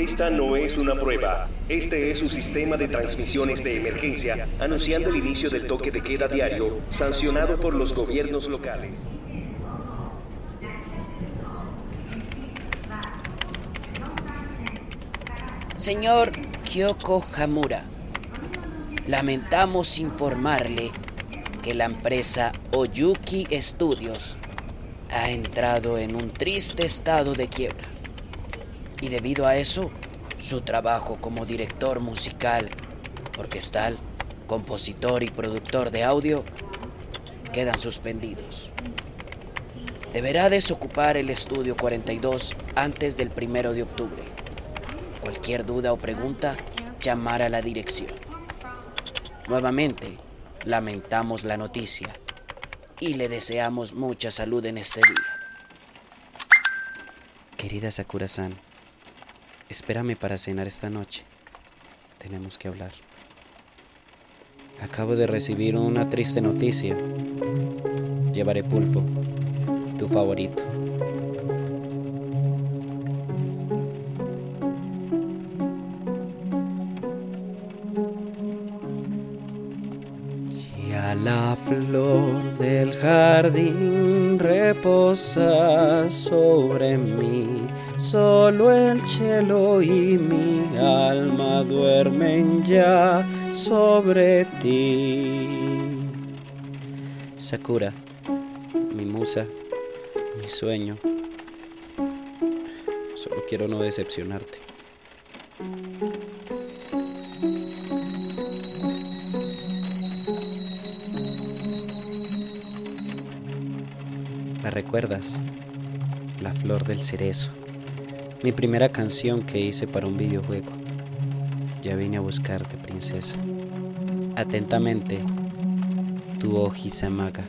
Esta no es una prueba. Este es su sistema de transmisiones de emergencia anunciando el inicio del toque de queda diario sancionado por los gobiernos locales. Señor Kyoko Hamura, lamentamos informarle que la empresa Oyuki Studios ha entrado en un triste estado de quiebra. Y debido a eso, su trabajo como director musical, orquestal, compositor y productor de audio quedan suspendidos. Deberá desocupar el estudio 42 antes del primero de octubre. Cualquier duda o pregunta, llamar a la dirección. Nuevamente, lamentamos la noticia y le deseamos mucha salud en este día. Querida Sakura-san, espérame para cenar esta noche. Tenemos que hablar. Acabo de recibir una triste noticia. Llevaré pulpo, tu favorito. Ya la flor del jardín reposa sobre mí, solo el cielo y mi alma duermen ya sobre ti. Sakura, mi musa, mi sueño. Solo quiero no decepcionarte. ¿La recuerdas? La flor del cerezo. Mi primera canción que hice para un videojuego. Ya vine a buscarte, princesa. Atentamente, tu Oji Samaga.